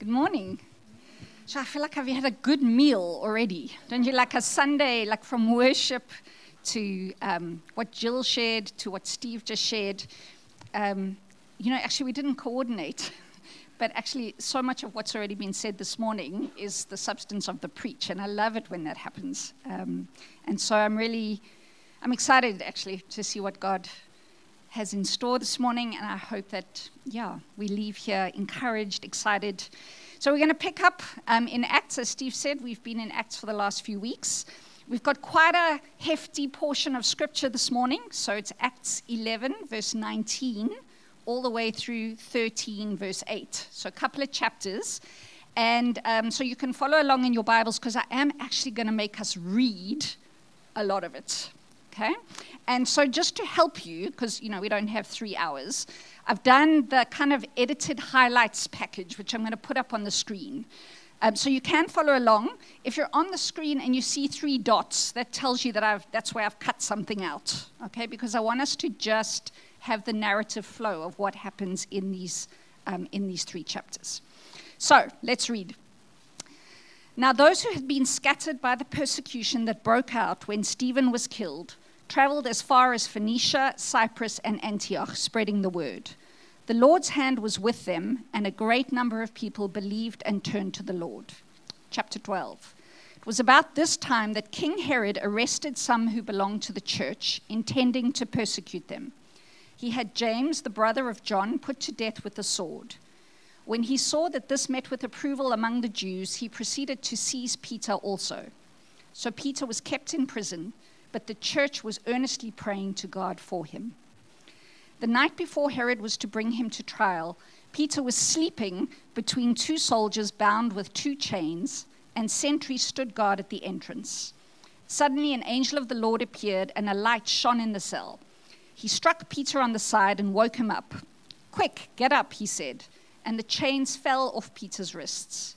Good morning. So I feel like I've had a good meal already. Don't you? Like a Sunday, like from worship to um, what Jill shared to what Steve just shared. Um, you know, actually, we didn't coordinate, but actually, so much of what's already been said this morning is the substance of the preach, and I love it when that happens. Um, and so I'm really, I'm excited actually to see what God has in store this morning, and I hope that, yeah, we leave here encouraged, excited. So we're going to pick up um, in Acts, as Steve said, we've been in Acts for the last few weeks. We've got quite a hefty portion of scripture this morning, so it's Acts 11, verse 19, all the way through 13, verse 8. So a couple of chapters. And um, so you can follow along in your Bibles because I am actually going to make us read a lot of it. Okay? And so, just to help you, because you know we don't have three hours, I've done the kind of edited highlights package, which I'm going to put up on the screen. Um, so you can follow along. If you're on the screen and you see three dots, that tells you that I've, that's where I've cut something out. Okay? Because I want us to just have the narrative flow of what happens in these um, in these three chapters. So let's read. Now, those who had been scattered by the persecution that broke out when Stephen was killed traveled as far as Phoenicia, Cyprus, and Antioch, spreading the word. The Lord's hand was with them, and a great number of people believed and turned to the Lord. Chapter 12. It was about this time that King Herod arrested some who belonged to the church, intending to persecute them. He had James, the brother of John, put to death with the sword. When he saw that this met with approval among the Jews, he proceeded to seize Peter also. So Peter was kept in prison but the church was earnestly praying to God for him. The night before Herod was to bring him to trial, Peter was sleeping between two soldiers bound with two chains, and sentries stood guard at the entrance. Suddenly, an angel of the Lord appeared, and a light shone in the cell. He struck Peter on the side and woke him up. Quick, get up, he said, and the chains fell off Peter's wrists.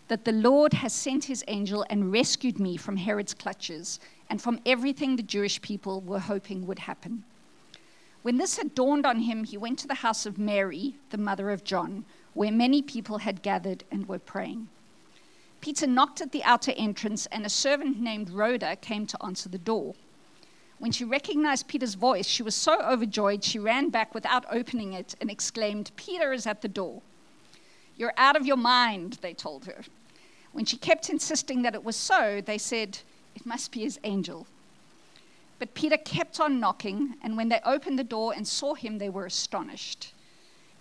that the Lord has sent his angel and rescued me from Herod's clutches and from everything the Jewish people were hoping would happen. When this had dawned on him, he went to the house of Mary, the mother of John, where many people had gathered and were praying. Peter knocked at the outer entrance, and a servant named Rhoda came to answer the door. When she recognized Peter's voice, she was so overjoyed she ran back without opening it and exclaimed, Peter is at the door. You're out of your mind, they told her. When she kept insisting that it was so, they said, It must be his angel. But Peter kept on knocking, and when they opened the door and saw him, they were astonished.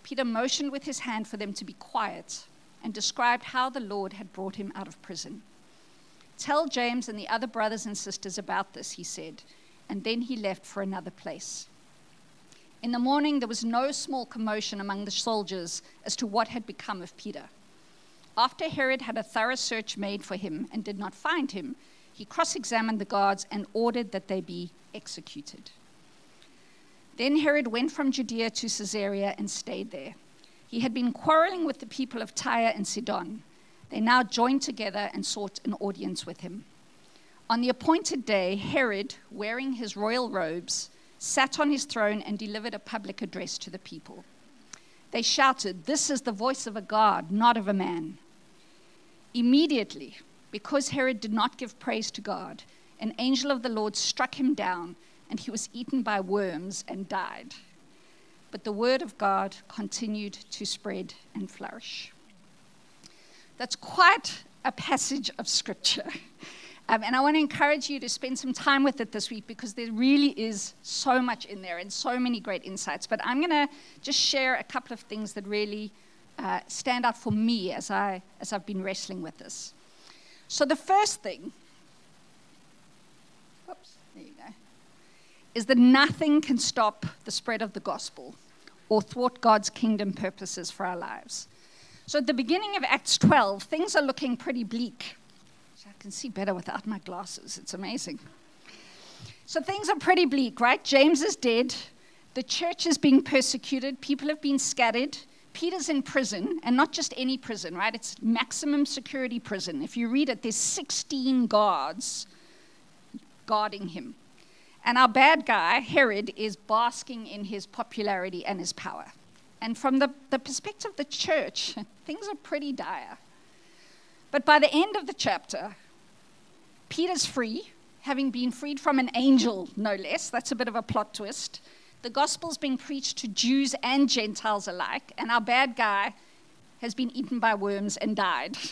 Peter motioned with his hand for them to be quiet and described how the Lord had brought him out of prison. Tell James and the other brothers and sisters about this, he said, and then he left for another place. In the morning, there was no small commotion among the soldiers as to what had become of Peter. After Herod had a thorough search made for him and did not find him, he cross examined the guards and ordered that they be executed. Then Herod went from Judea to Caesarea and stayed there. He had been quarreling with the people of Tyre and Sidon. They now joined together and sought an audience with him. On the appointed day, Herod, wearing his royal robes, sat on his throne and delivered a public address to the people. They shouted, This is the voice of a God, not of a man. Immediately, because Herod did not give praise to God, an angel of the Lord struck him down, and he was eaten by worms and died. But the word of God continued to spread and flourish. That's quite a passage of scripture. Um, and I want to encourage you to spend some time with it this week because there really is so much in there and so many great insights. But I'm going to just share a couple of things that really uh, stand out for me as, I, as I've been wrestling with this. So, the first thing, whoops, there you go, is that nothing can stop the spread of the gospel or thwart God's kingdom purposes for our lives. So, at the beginning of Acts 12, things are looking pretty bleak I can see better without my glasses. It's amazing. So things are pretty bleak, right? James is dead. The church is being persecuted. People have been scattered. Peter's in prison, and not just any prison, right? It's maximum security prison. If you read it, there's 16 guards guarding him. And our bad guy, Herod, is basking in his popularity and his power. And from the, the perspective of the church, things are pretty dire. But by the end of the chapter, Peter's free, having been freed from an angel, no less. That's a bit of a plot twist. The gospel's being preached to Jews and Gentiles alike, and our bad guy has been eaten by worms and died.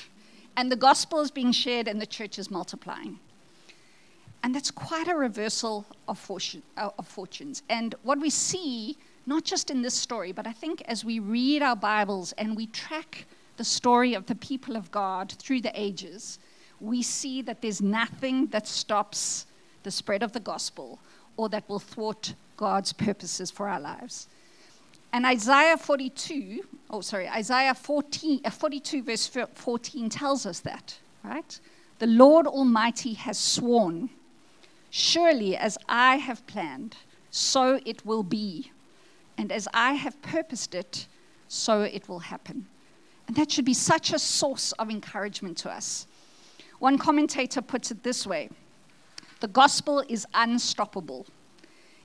And the gospel is being shared, and the church is multiplying. And that's quite a reversal of, fortune, uh, of fortunes. And what we see, not just in this story, but I think as we read our Bibles and we track the story of the people of God through the ages, we see that there's nothing that stops the spread of the gospel or that will thwart God's purposes for our lives. And Isaiah 42, oh, sorry, Isaiah 14, uh, 42, verse 14 tells us that, right? The Lord Almighty has sworn, Surely as I have planned, so it will be. And as I have purposed it, so it will happen. And that should be such a source of encouragement to us. One commentator puts it this way The gospel is unstoppable.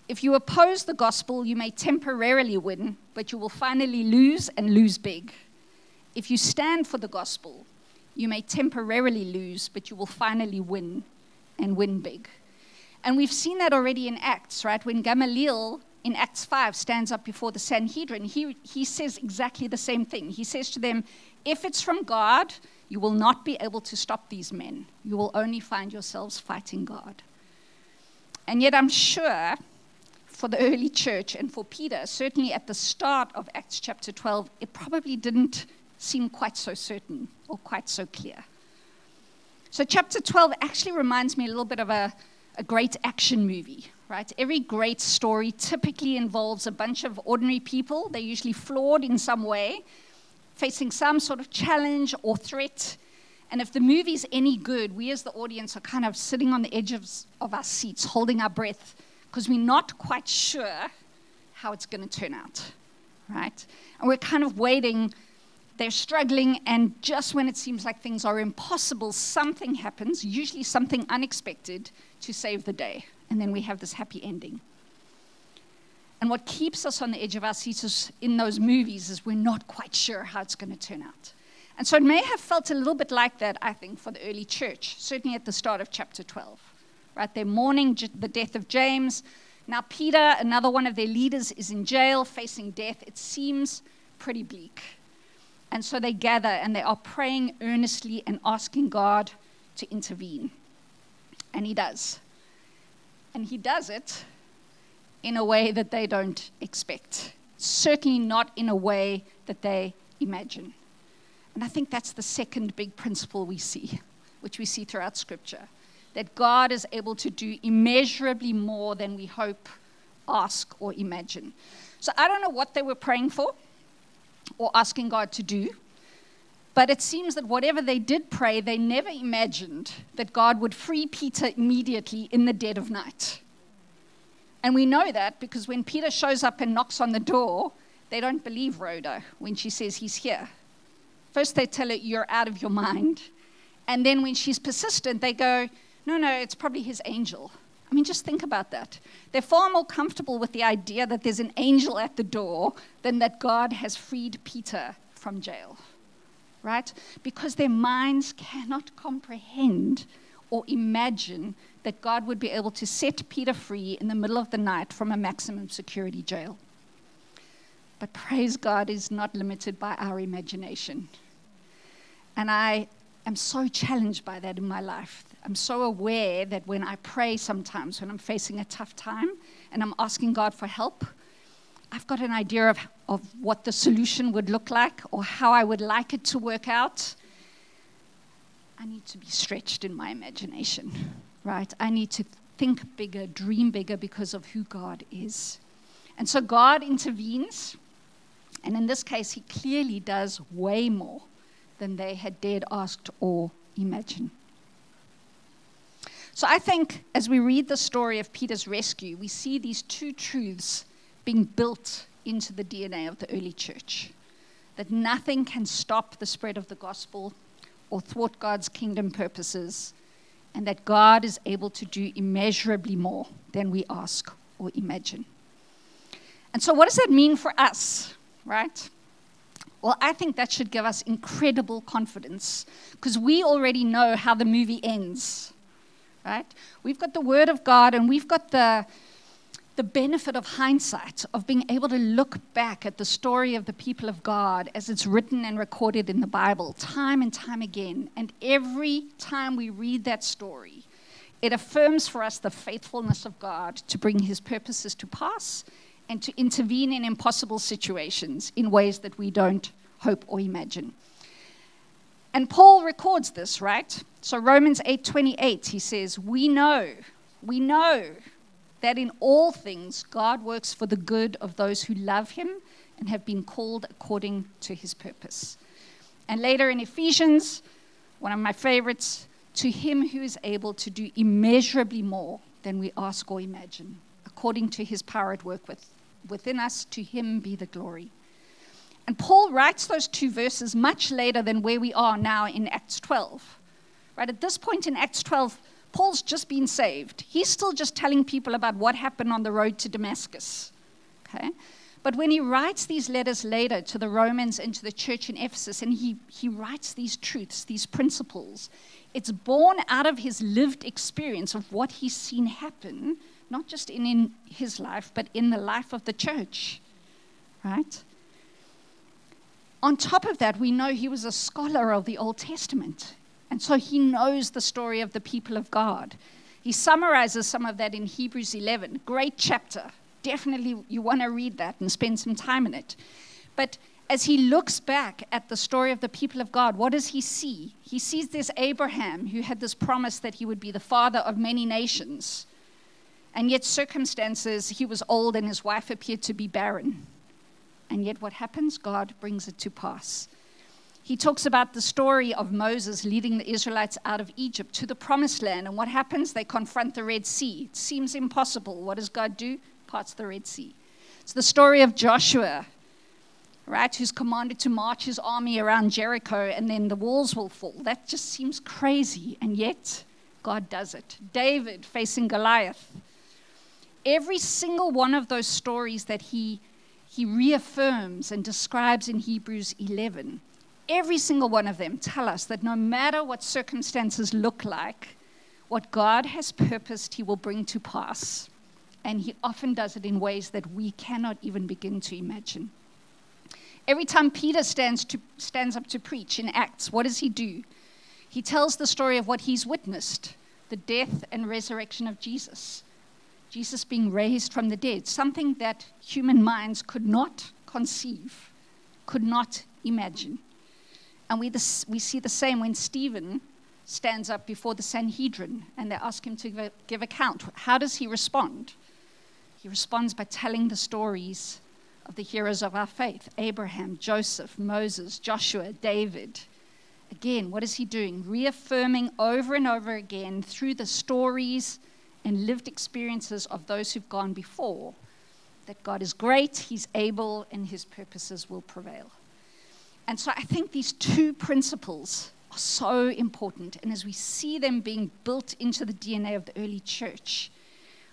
If you oppose the gospel, you may temporarily win, but you will finally lose and lose big. If you stand for the gospel, you may temporarily lose, but you will finally win and win big. And we've seen that already in Acts, right? When Gamaliel in Acts 5 stands up before the Sanhedrin, he, he says exactly the same thing. He says to them, If it's from God, you will not be able to stop these men. You will only find yourselves fighting God. And yet, I'm sure for the early church and for Peter, certainly at the start of Acts chapter 12, it probably didn't seem quite so certain or quite so clear. So, chapter 12 actually reminds me a little bit of a, a great action movie right? Every great story typically involves a bunch of ordinary people. They're usually flawed in some way, facing some sort of challenge or threat. And if the movie's any good, we as the audience are kind of sitting on the edge of, of our seats, holding our breath, because we're not quite sure how it's going to turn out, right? And we're kind of waiting. They're struggling, and just when it seems like things are impossible, something happens, usually something unexpected, to save the day and then we have this happy ending. And what keeps us on the edge of our seats in those movies is we're not quite sure how it's going to turn out. And so it may have felt a little bit like that, I think, for the early church, certainly at the start of chapter 12. Right? They're mourning the death of James. Now, Peter, another one of their leaders, is in jail facing death. It seems pretty bleak. And so they gather and they are praying earnestly and asking God to intervene. And he does. And he does it in a way that they don't expect, certainly not in a way that they imagine. And I think that's the second big principle we see, which we see throughout Scripture that God is able to do immeasurably more than we hope, ask, or imagine. So I don't know what they were praying for or asking God to do, but it seems that whatever they did pray, they never imagined that God would free Peter immediately in the dead of night. And we know that because when Peter shows up and knocks on the door, they don't believe Rhoda when she says he's here. First, they tell her, You're out of your mind. And then when she's persistent, they go, No, no, it's probably his angel. I mean, just think about that. They're far more comfortable with the idea that there's an angel at the door than that God has freed Peter from jail right? Because their minds cannot comprehend or imagine that God would be able to set Peter free in the middle of the night from a maximum security jail. But praise God is not limited by our imagination. And I am so challenged by that in my life. I'm so aware that when I pray sometimes, when I'm facing a tough time and I'm asking God for help, I've got an idea of, of what the solution would look like or how I would like it to work out. I need to be stretched in my imagination, right? I need to think bigger, dream bigger because of who God is. And so God intervenes, and in this case, He clearly does way more than they had dared ask or imagine. So I think as we read the story of Peter's rescue, we see these two truths being built into the DNA of the early church that nothing can stop the spread of the gospel or thwart God's kingdom purposes, and that God is able to do immeasurably more than we ask or imagine. And so, what does that mean for us, right? Well, I think that should give us incredible confidence because we already know how the movie ends, right? We've got the Word of God and we've got the, the benefit of hindsight, of being able to look back at the story of the people of God as it's written and recorded in the Bible time and time again. And every time we read that story, it affirms for us the faithfulness of God to bring his purposes to pass and to intervene in impossible situations in ways that we don't hope or imagine. And Paul records this, right? So Romans 8:28 he says, "We know, we know that in all things God works for the good of those who love him and have been called according to his purpose." And later in Ephesians, one of my favorites, to him who is able to do immeasurably more than we ask or imagine, according to his power at work with, within us, to him be the glory. And Paul writes those two verses much later than where we are now in Acts 12. Right at this point in Acts 12, Paul's just been saved. He's still just telling people about what happened on the road to Damascus. Okay? But when he writes these letters later to the Romans and to the church in Ephesus, and he, he writes these truths, these principles, it's born out of his lived experience of what he's seen happen, not just in, in his life, but in the life of the church. Right? On top of that, we know he was a scholar of the Old Testament. And so he knows the story of the people of God. He summarizes some of that in Hebrews 11. Great chapter. Definitely, you want to read that and spend some time in it. But as he looks back at the story of the people of God, what does he see? He sees this Abraham who had this promise that he would be the father of many nations. And yet, circumstances, he was old and his wife appeared to be barren. And yet, what happens? God brings it to pass. He talks about the story of Moses leading the Israelites out of Egypt to the promised land. And what happens? They confront the Red Sea. It seems impossible. What does God do? Parts the Red Sea. It's the story of Joshua right, who's commanded to march his army around Jericho and then the walls will fall. That just seems crazy, and yet God does it. David facing Goliath. Every single one of those stories that he, he reaffirms and describes in Hebrews 11, every single one of them tell us that no matter what circumstances look like, what God has purposed, he will bring to pass. And he often does it in ways that we cannot even begin to imagine. Every time Peter stands, to, stands up to preach in Acts, what does he do? He tells the story of what he's witnessed the death and resurrection of Jesus. Jesus being raised from the dead, something that human minds could not conceive, could not imagine. And we, this, we see the same when Stephen stands up before the Sanhedrin and they ask him to give, give account. How does he respond? He responds by telling the stories of the heroes of our faith Abraham, Joseph, Moses, Joshua, David. Again, what is he doing? Reaffirming over and over again through the stories and lived experiences of those who've gone before that God is great, He's able, and His purposes will prevail. And so I think these two principles are so important. And as we see them being built into the DNA of the early church,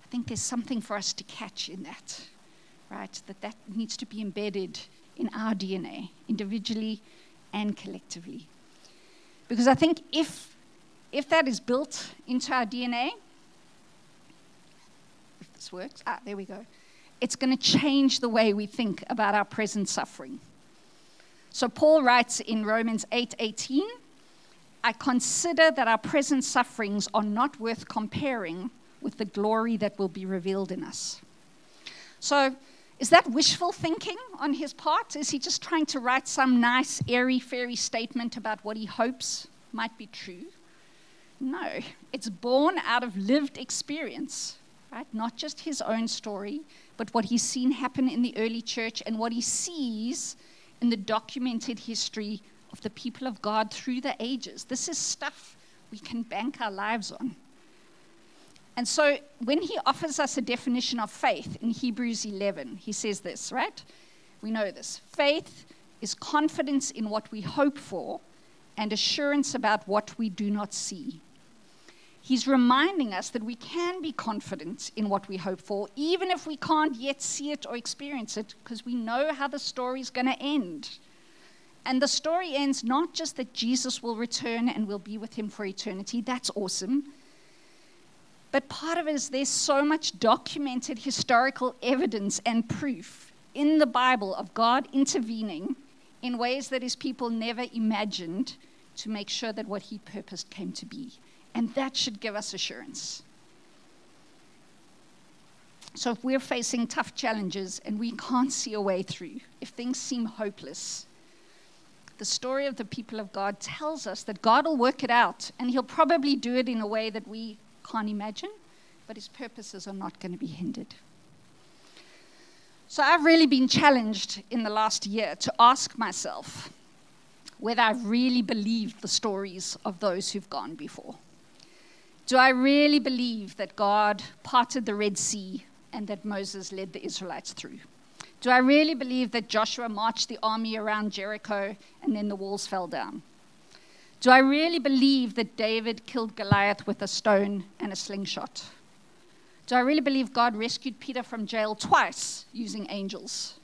I think there's something for us to catch in that right? That that needs to be embedded in our DNA, individually and collectively. Because I think if, if that is built into our DNA, if this works, ah, there we go, it's going to change the way we think about our present suffering. So Paul writes in Romans 8:18, I consider that our present sufferings are not worth comparing with the glory that will be revealed in us. So is that wishful thinking on his part? Is he just trying to write some nice, airy, fairy statement about what he hopes might be true? No, it's born out of lived experience, right? Not just his own story, but what he's seen happen in the early church and what he sees in the documented history of the people of God through the ages. This is stuff we can bank our lives on. And so when he offers us a definition of faith in Hebrews 11, he says this, right? We know this. Faith is confidence in what we hope for and assurance about what we do not see. He's reminding us that we can be confident in what we hope for, even if we can't yet see it or experience it, because we know how the story is going to end. And the story ends not just that Jesus will return and we'll be with him for eternity, that's awesome. But part of it is there's so much documented historical evidence and proof in the Bible of God intervening in ways that his people never imagined to make sure that what he purposed came to be. And that should give us assurance. So if we're facing tough challenges and we can't see a way through, if things seem hopeless, the story of the people of God tells us that God will work it out and he'll probably do it in a way that we can't imagine, but his purposes are not going to be hindered. So I've really been challenged in the last year to ask myself whether I really believed the stories of those who've gone before. Do I really believe that God parted the Red Sea and that Moses led the Israelites through? Do I really believe that Joshua marched the army around Jericho and then the walls fell down? Do I really believe that David killed Goliath with a stone and a slingshot? Do I really believe God rescued Peter from jail twice using angels?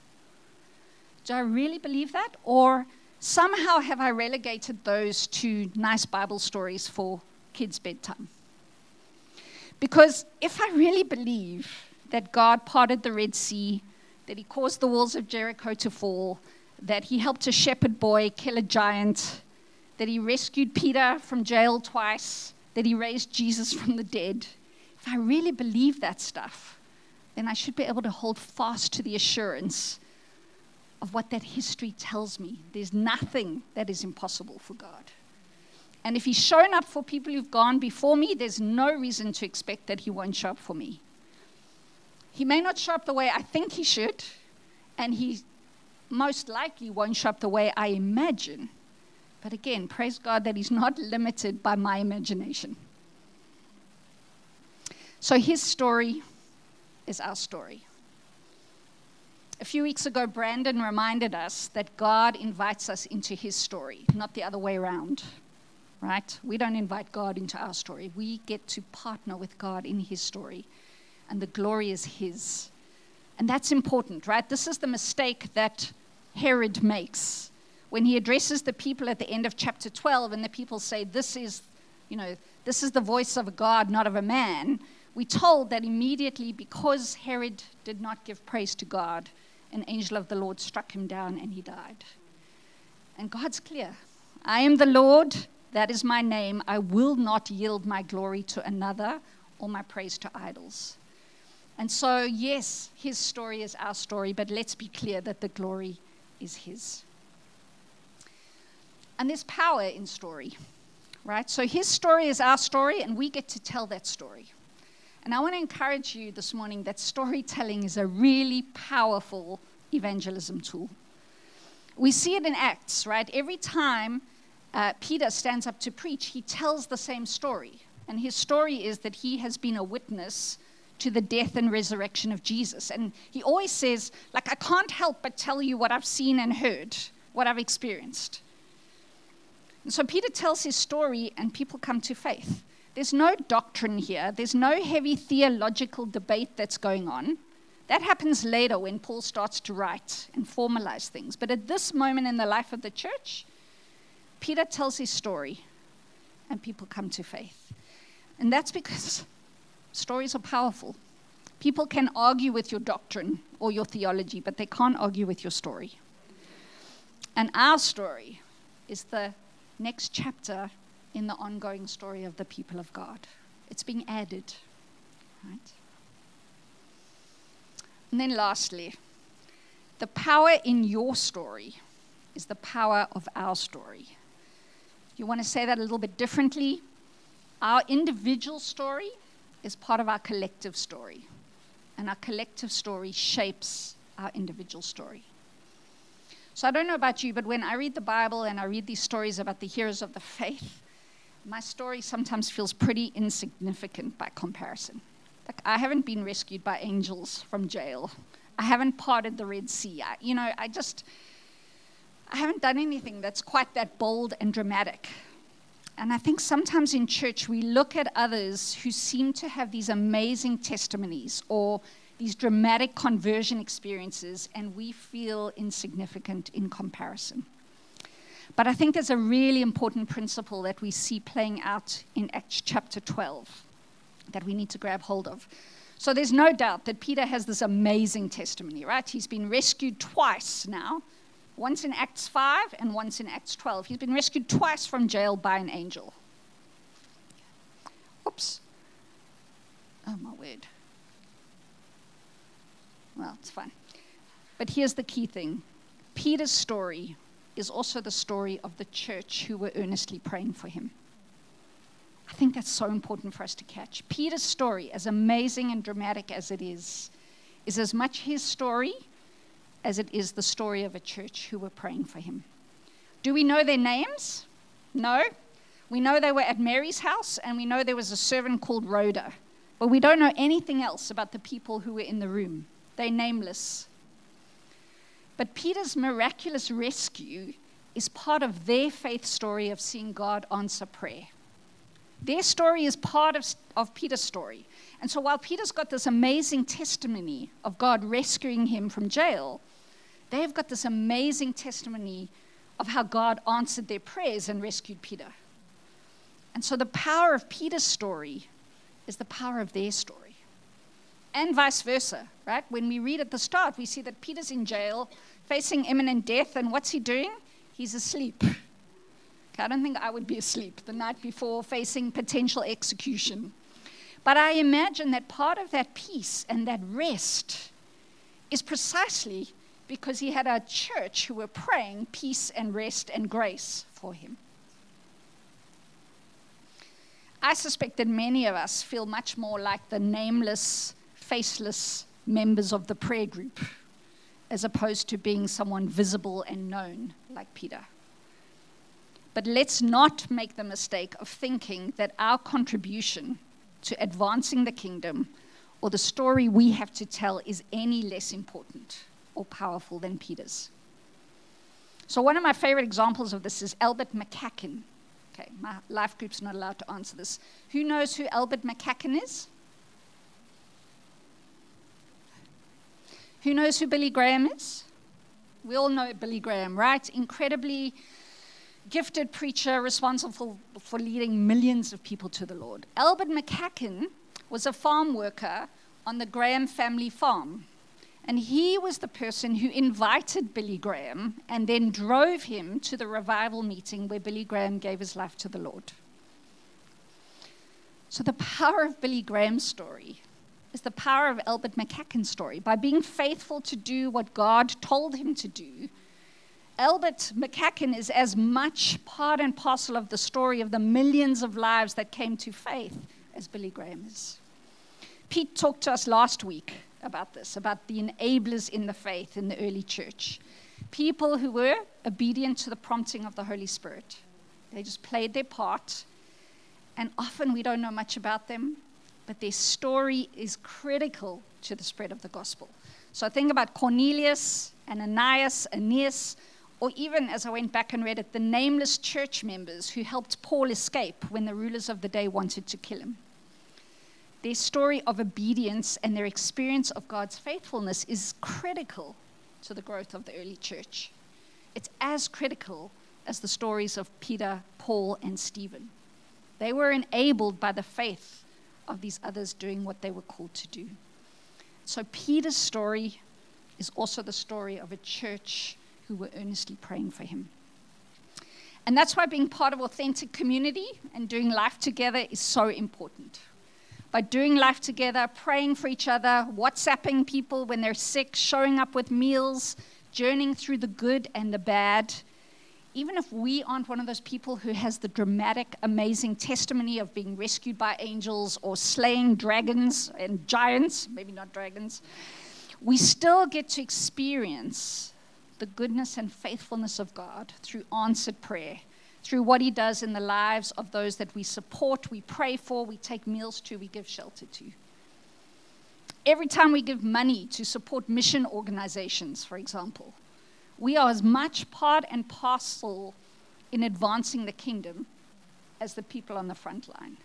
Do I really believe that? Or somehow have I relegated those to nice Bible stories for kids' bedtime? Because if I really believe that God parted the Red Sea, that he caused the walls of Jericho to fall, that he helped a shepherd boy kill a giant, that he rescued Peter from jail twice, that he raised Jesus from the dead, if I really believe that stuff, then I should be able to hold fast to the assurance of what that history tells me. There's nothing that is impossible for God. And if he's shown up for people who've gone before me, there's no reason to expect that he won't show up for me. He may not show up the way I think he should, and he most likely won't show up the way I imagine. But again, praise God that he's not limited by my imagination. So his story is our story. A few weeks ago, Brandon reminded us that God invites us into his story, not the other way around right? We don't invite God into our story. We get to partner with God in His story, and the glory is His. And that's important, right? This is the mistake that Herod makes when he addresses the people at the end of chapter 12, and the people say, This is, you know, this is the voice of a God, not of a man. We told that immediately because Herod did not give praise to God, an angel of the Lord struck him down and he died. And God's clear I am the Lord, that is my name. I will not yield my glory to another or my praise to idols. And so, yes, his story is our story, but let's be clear that the glory is his. And there's power in story, right? So his story is our story, and we get to tell that story. And I want to encourage you this morning that storytelling is a really powerful evangelism tool. We see it in Acts, right? Every time uh, Peter stands up to preach, he tells the same story. And his story is that he has been a witness to the death and resurrection of Jesus. And he always says, like, I can't help but tell you what I've seen and heard, what I've experienced. And so Peter tells his story, and people come to faith. There's no doctrine here, there's no heavy theological debate that's going on. That happens later when Paul starts to write and formalize things. But at this moment in the life of the church, Peter tells his story, and people come to faith. And that's because stories are powerful. People can argue with your doctrine or your theology, but they can't argue with your story. And our story is the next chapter in the ongoing story of the people of God. It's being added, right? And then lastly, the power in your story is the power of our story you want to say that a little bit differently? Our individual story is part of our collective story, and our collective story shapes our individual story. So I don't know about you, but when I read the Bible and I read these stories about the heroes of the faith, my story sometimes feels pretty insignificant by comparison. Like, I haven't been rescued by angels from jail. I haven't parted the Red Sea. I, you know, I just, I haven't done anything that's quite that bold and dramatic. And I think sometimes in church we look at others who seem to have these amazing testimonies or these dramatic conversion experiences, and we feel insignificant in comparison. But I think there's a really important principle that we see playing out in Acts chapter 12 that we need to grab hold of. So there's no doubt that Peter has this amazing testimony, right? He's been rescued twice now, once in Acts 5 and once in Acts 12. He's been rescued twice from jail by an angel. Oops. Oh, my word. Well, it's fine. But here's the key thing Peter's story is also the story of the church who were earnestly praying for him. I think that's so important for us to catch. Peter's story, as amazing and dramatic as it is, is as much his story as it is the story of a church who were praying for him. Do we know their names? No. We know they were at Mary's house, and we know there was a servant called Rhoda. But we don't know anything else about the people who were in the room. They're nameless. But Peter's miraculous rescue is part of their faith story of seeing God answer prayer. Their story is part of, of Peter's story. And so while Peter's got this amazing testimony of God rescuing him from jail, they've got this amazing testimony of how God answered their prayers and rescued Peter. And so the power of Peter's story is the power of their story. And vice versa, right? When we read at the start, we see that Peter's in jail facing imminent death, and what's he doing? He's asleep. I don't think I would be asleep the night before facing potential execution. But I imagine that part of that peace and that rest is precisely because he had a church who were praying peace and rest and grace for him. I suspect that many of us feel much more like the nameless, faceless members of the prayer group as opposed to being someone visible and known like Peter. But let's not make the mistake of thinking that our contribution to advancing the kingdom or the story we have to tell is any less important or powerful than Peter's. So, one of my favorite examples of this is Albert McCracken. Okay, my life group's not allowed to answer this. Who knows who Albert McCracken is? Who knows who Billy Graham is? We all know Billy Graham, right? Incredibly gifted preacher responsible for leading millions of people to the Lord. Albert McCracken was a farm worker on the Graham family farm. And he was the person who invited Billy Graham and then drove him to the revival meeting where Billy Graham gave his life to the Lord. So, the power of Billy Graham's story is the power of Albert McCracken's story. By being faithful to do what God told him to do, Albert McCracken is as much part and parcel of the story of the millions of lives that came to faith as Billy Graham is. Pete talked to us last week about this, about the enablers in the faith in the early church. People who were obedient to the prompting of the Holy Spirit. They just played their part. And often we don't know much about them, but their story is critical to the spread of the gospel. So I think about Cornelius, Ananias, Aeneas, or even as I went back and read it, the nameless church members who helped Paul escape when the rulers of the day wanted to kill him. Their story of obedience and their experience of God's faithfulness is critical to the growth of the early church. It's as critical as the stories of Peter, Paul, and Stephen. They were enabled by the faith of these others doing what they were called to do. So, Peter's story is also the story of a church who were earnestly praying for him. And that's why being part of authentic community and doing life together is so important. By doing life together, praying for each other, WhatsApping people when they're sick, showing up with meals, journeying through the good and the bad, even if we aren't one of those people who has the dramatic, amazing testimony of being rescued by angels or slaying dragons and giants, maybe not dragons, we still get to experience the goodness and faithfulness of God through answered prayer, through what he does in the lives of those that we support, we pray for, we take meals to, we give shelter to. Every time we give money to support mission organizations, for example, we are as much part and parcel in advancing the kingdom as the people on the front line.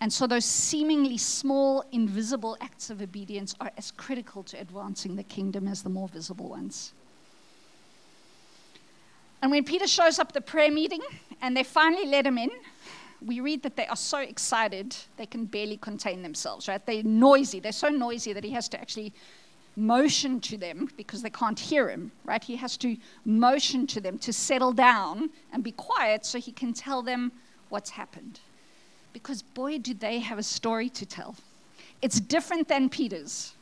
And so those seemingly small, invisible acts of obedience are as critical to advancing the kingdom as the more visible ones. And when Peter shows up at the prayer meeting and they finally let him in, we read that they are so excited they can barely contain themselves, right? They're noisy. They're so noisy that he has to actually motion to them because they can't hear him, right? He has to motion to them to settle down and be quiet so he can tell them what's happened. Because boy, do they have a story to tell. It's different than Peter's.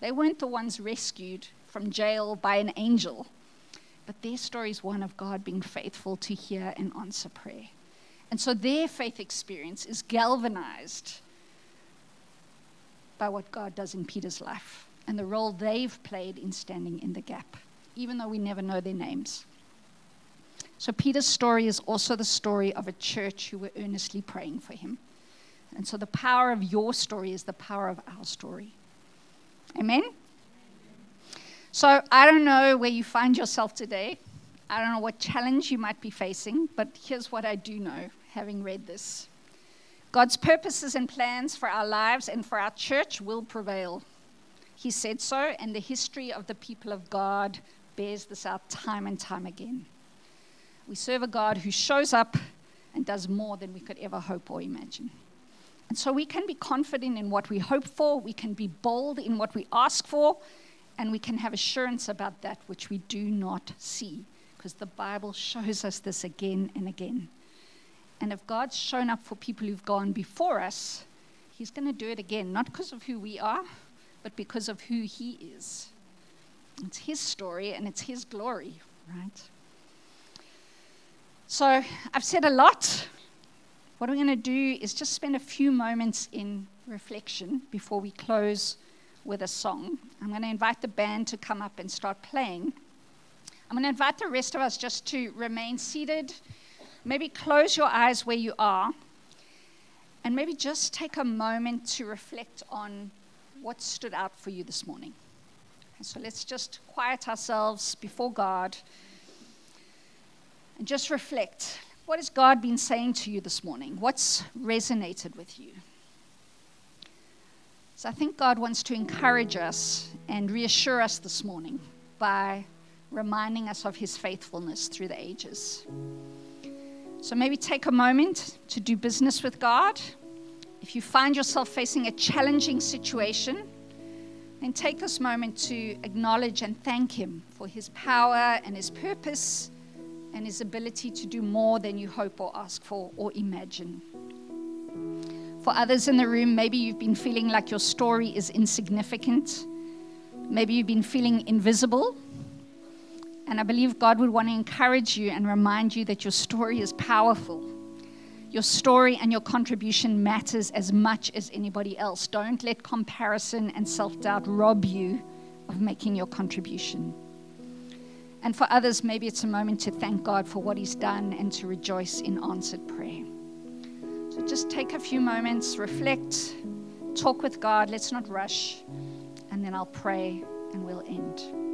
They weren't the ones rescued from jail by an angel but their story is one of God being faithful to hear and answer prayer. And so their faith experience is galvanized by what God does in Peter's life and the role they've played in standing in the gap, even though we never know their names. So Peter's story is also the story of a church who were earnestly praying for him. And so the power of your story is the power of our story. Amen? So I don't know where you find yourself today. I don't know what challenge you might be facing, but here's what I do know, having read this God's purposes and plans for our lives and for our church will prevail. He said so, and the history of the people of God bears this out time and time again. We serve a God who shows up and does more than we could ever hope or imagine. And so we can be confident in what we hope for, we can be bold in what we ask for, and we can have assurance about that which we do not see, because the Bible shows us this again and again. And if God's shown up for people who've gone before us, He's going to do it again, not because of who we are, but because of who He is. It's His story and it's His glory, right? So I've said a lot. What we're going to do is just spend a few moments in reflection before we close with a song. I'm going to invite the band to come up and start playing. I'm going to invite the rest of us just to remain seated. Maybe close your eyes where you are. And maybe just take a moment to reflect on what stood out for you this morning. so let's just quiet ourselves before God and just reflect. What has God been saying to you this morning? What's resonated with you? So I think God wants to encourage us and reassure us this morning by reminding us of his faithfulness through the ages. So maybe take a moment to do business with God. If you find yourself facing a challenging situation, then take this moment to acknowledge and thank Him for His power and His purpose and His ability to do more than you hope or ask for or imagine. For others in the room, maybe you've been feeling like your story is insignificant. Maybe you've been feeling invisible. And I believe God would want to encourage you and remind you that your story is powerful. Your story and your contribution matters as much as anybody else. Don't let comparison and self doubt rob you of making your contribution. And for others, maybe it's a moment to thank God for what He's done and to rejoice in answered prayer. So just take a few moments, reflect, talk with God. Let's not rush. And then I'll pray and we'll end.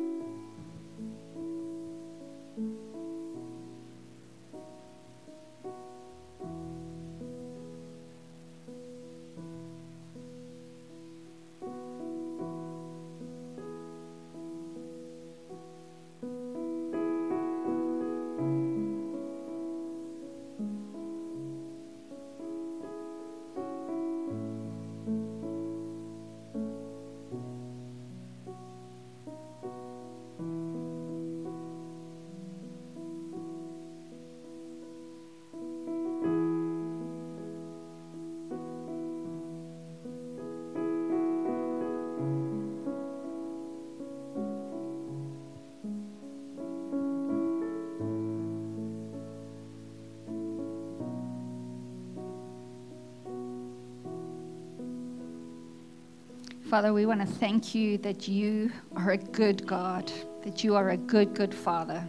Father, we want to thank you that you are a good God, that you are a good, good Father.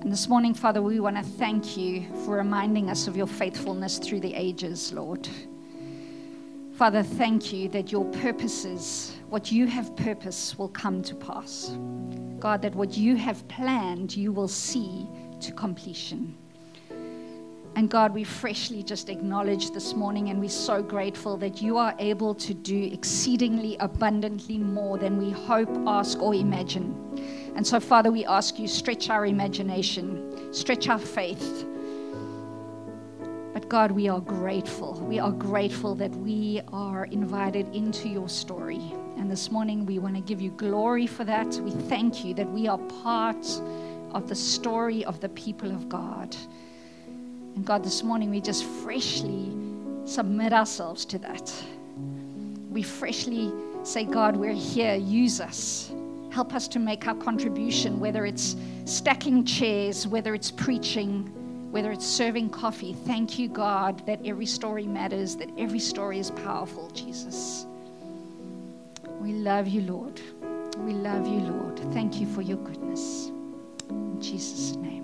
And this morning, Father, we want to thank you for reminding us of your faithfulness through the ages, Lord. Father, thank you that your purposes, what you have purpose, will come to pass. God, that what you have planned, you will see to completion. And God, we freshly just acknowledge this morning, and we're so grateful that you are able to do exceedingly abundantly more than we hope, ask, or imagine. And so, Father, we ask you, stretch our imagination, stretch our faith but God, we are grateful. We are grateful that we are invited into your story. And this morning, we want to give you glory for that. We thank you that we are part of the story of the people of God. And God, this morning, we just freshly submit ourselves to that. We freshly say, God, we're here. Use us. Help us to make our contribution, whether it's stacking chairs, whether it's preaching whether it's serving coffee, thank you, God, that every story matters, that every story is powerful, Jesus. We love you, Lord. We love you, Lord. Thank you for your goodness. In Jesus' name.